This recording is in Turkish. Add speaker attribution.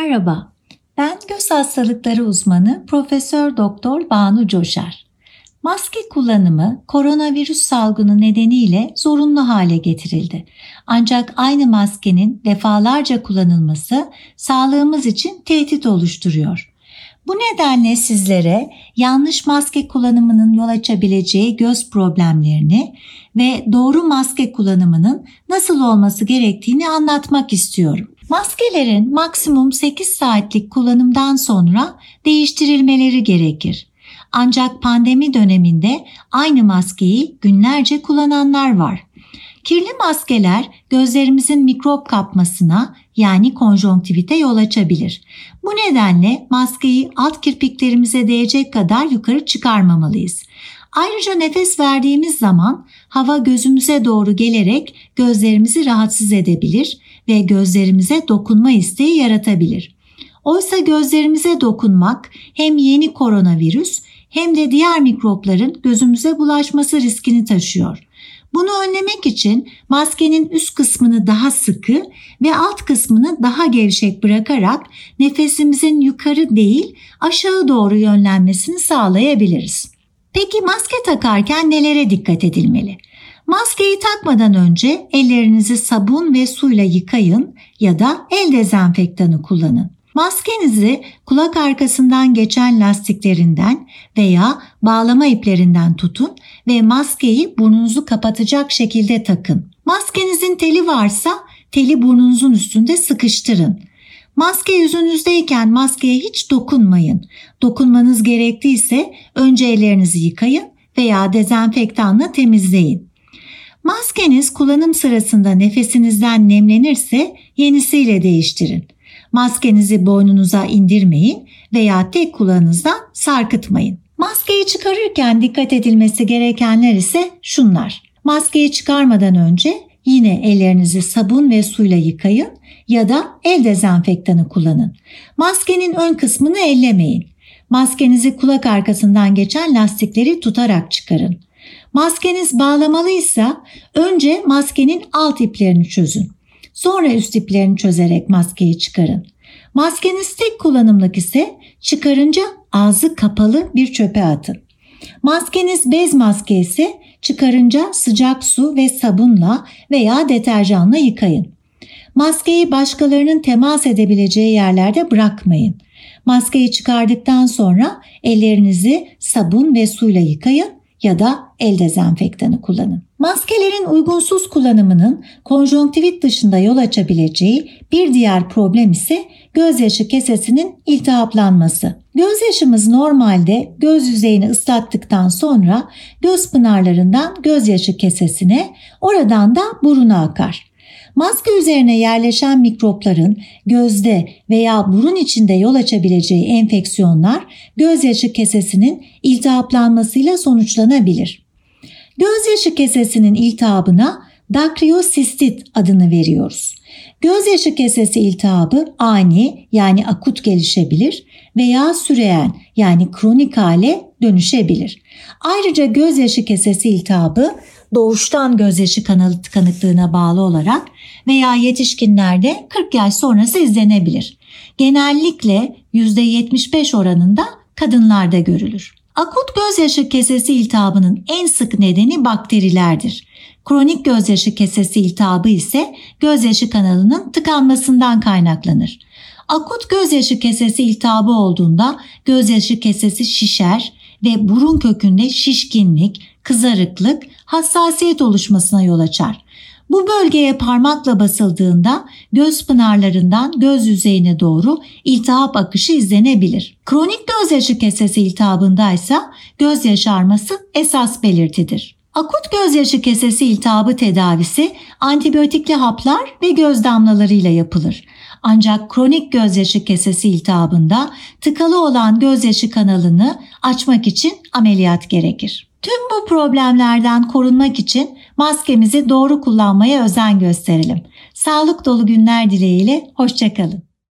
Speaker 1: Merhaba, ben göz hastalıkları uzmanı Profesör Doktor Banu Coşar. Maske kullanımı koronavirüs salgını nedeniyle zorunlu hale getirildi. Ancak aynı maskenin defalarca kullanılması sağlığımız için tehdit oluşturuyor. Bu nedenle sizlere yanlış maske kullanımının yol açabileceği göz problemlerini ve doğru maske kullanımının nasıl olması gerektiğini anlatmak istiyorum. Maskelerin maksimum 8 saatlik kullanımdan sonra değiştirilmeleri gerekir. Ancak pandemi döneminde aynı maskeyi günlerce kullananlar var. Kirli maskeler gözlerimizin mikrop kapmasına yani konjonktivite yol açabilir. Bu nedenle maskeyi alt kirpiklerimize değecek kadar yukarı çıkarmamalıyız. Ayrıca nefes verdiğimiz zaman hava gözümüze doğru gelerek gözlerimizi rahatsız edebilir ve gözlerimize dokunma isteği yaratabilir. Oysa gözlerimize dokunmak hem yeni koronavirüs hem de diğer mikropların gözümüze bulaşması riskini taşıyor. Bunu önlemek için maskenin üst kısmını daha sıkı ve alt kısmını daha gevşek bırakarak nefesimizin yukarı değil aşağı doğru yönlenmesini sağlayabiliriz. Peki maske takarken nelere dikkat edilmeli? Maskeyi takmadan önce ellerinizi sabun ve suyla yıkayın ya da el dezenfektanı kullanın. Maskenizi kulak arkasından geçen lastiklerinden veya bağlama iplerinden tutun ve maskeyi burnunuzu kapatacak şekilde takın. Maskenizin teli varsa teli burnunuzun üstünde sıkıştırın. Maske yüzünüzdeyken maskeye hiç dokunmayın. Dokunmanız gerektiyse önce ellerinizi yıkayın veya dezenfektanla temizleyin. Maskeniz kullanım sırasında nefesinizden nemlenirse yenisiyle değiştirin. Maskenizi boynunuza indirmeyin veya tek kulağınızdan sarkıtmayın. Maskeyi çıkarırken dikkat edilmesi gerekenler ise şunlar. Maskeyi çıkarmadan önce yine ellerinizi sabun ve suyla yıkayın ya da el dezenfektanı kullanın. Maskenin ön kısmını ellemeyin. Maskenizi kulak arkasından geçen lastikleri tutarak çıkarın. Maskeniz bağlamalıysa önce maskenin alt iplerini çözün. Sonra üst iplerini çözerek maskeyi çıkarın. Maskeniz tek kullanımlık ise çıkarınca ağzı kapalı bir çöpe atın. Maskeniz bez maske ise çıkarınca sıcak su ve sabunla veya deterjanla yıkayın. Maskeyi başkalarının temas edebileceği yerlerde bırakmayın. Maskeyi çıkardıktan sonra ellerinizi sabun ve suyla yıkayın ya da el dezenfektanı kullanın. Maskelerin uygunsuz kullanımının konjonktivit dışında yol açabileceği bir diğer problem ise gözyaşı kesesinin iltihaplanması. Gözyaşımız normalde göz yüzeyini ıslattıktan sonra göz pınarlarından gözyaşı kesesine, oradan da buruna akar. Maske üzerine yerleşen mikropların gözde veya burun içinde yol açabileceği enfeksiyonlar gözyaşı kesesinin iltihaplanmasıyla sonuçlanabilir. Gözyaşı kesesinin iltihabına dakriosistit adını veriyoruz. Gözyaşı kesesi iltihabı ani yani akut gelişebilir veya süreyen yani kronik hale dönüşebilir. Ayrıca gözyaşı kesesi iltihabı doğuştan gözyaşı kanalı tıkanıklığına bağlı olarak veya yetişkinlerde 40 yaş sonrası izlenebilir. Genellikle %75 oranında kadınlarda görülür. Akut gözyaşı kesesi iltihabının en sık nedeni bakterilerdir. Kronik gözyaşı kesesi iltihabı ise gözyaşı kanalının tıkanmasından kaynaklanır. Akut gözyaşı kesesi iltihabı olduğunda gözyaşı kesesi şişer ve burun kökünde şişkinlik, kızarıklık, hassasiyet oluşmasına yol açar. Bu bölgeye parmakla basıldığında göz pınarlarından göz yüzeyine doğru iltihap akışı izlenebilir. Kronik gözyaşı kesesi iltihabında ise göz yaşarması esas belirtidir. Akut gözyaşı kesesi iltihabı tedavisi antibiyotikli haplar ve göz damlalarıyla yapılır. Ancak kronik gözyaşı kesesi iltihabında tıkalı olan gözyaşı kanalını açmak için ameliyat gerekir. Tüm bu problemlerden korunmak için maskemizi doğru kullanmaya özen gösterelim. Sağlık dolu günler dileğiyle, hoşçakalın.